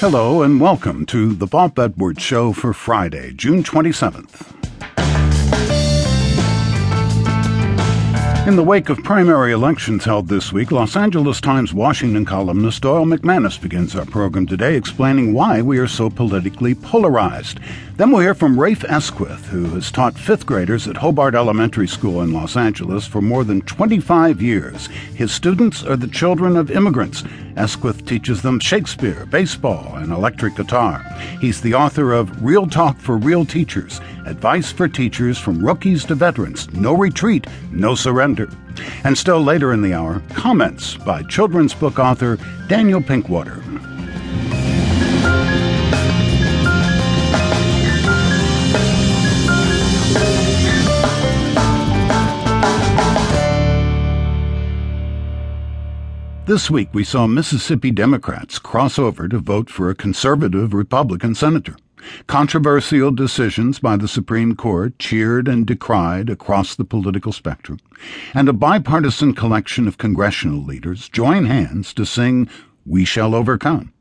Hello and welcome to the Bob Edwards Show for Friday, June 27th. In the wake of primary elections held this week, Los Angeles Times Washington columnist Doyle McManus begins our program today explaining why we are so politically polarized. Then we'll hear from Rafe Esquith, who has taught fifth graders at Hobart Elementary School in Los Angeles for more than 25 years. His students are the children of immigrants. Esquith teaches them Shakespeare, baseball, and electric guitar. He's the author of Real Talk for Real Teachers Advice for Teachers from Rookies to Veterans No Retreat, No Surrender. And still later in the hour, comments by children's book author Daniel Pinkwater. This week, we saw Mississippi Democrats cross over to vote for a conservative Republican senator. Controversial decisions by the Supreme Court cheered and decried across the political spectrum, and a bipartisan collection of congressional leaders join hands to sing We Shall Overcome.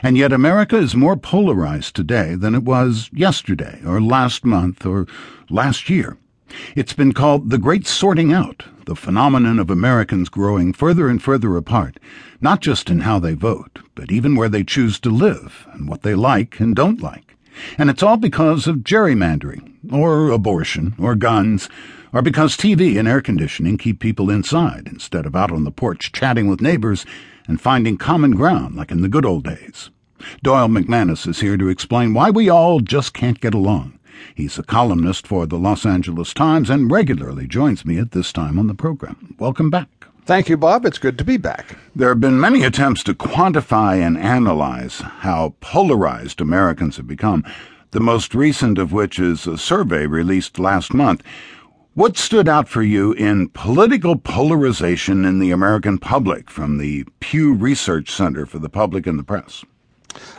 And yet, America is more polarized today than it was yesterday, or last month, or last year. It's been called the Great Sorting Out, the phenomenon of Americans growing further and further apart, not just in how they vote, but even where they choose to live and what they like and don't like. And it's all because of gerrymandering, or abortion, or guns, or because TV and air conditioning keep people inside instead of out on the porch chatting with neighbors and finding common ground like in the good old days. Doyle McManus is here to explain why we all just can't get along He's a columnist for the Los Angeles Times and regularly joins me at this time on the program. Welcome back. Thank you, Bob. It's good to be back. There have been many attempts to quantify and analyze how polarized Americans have become, the most recent of which is a survey released last month. What stood out for you in political polarization in the American public from the Pew Research Center for the Public and the Press?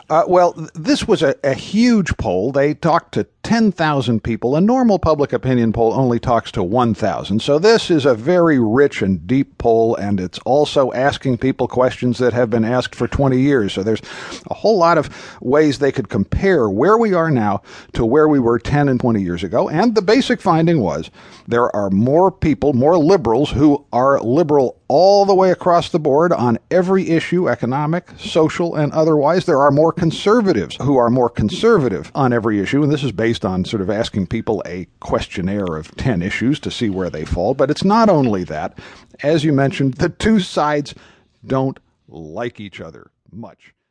Uh, well, this was a, a, huge poll. They talked to 10,000 people. A normal public opinion poll only talks to 1,000. So this is a very rich and deep poll, and it's also asking people questions that have been asked for 20 years. So there's a whole lot of ways they could compare where we are now to where we were 10 and 20 years ago. And the basic finding was there are more people, more liberals, who are liberal all the way across the board on every issue, economic, social, and otherwise. There are more conservatives who are more conservative on every issue, and this is based on sort of asking people a questionnaire of 10 issues to see where they fall. But it's not only that. As you mentioned, the two sides don't like each other much.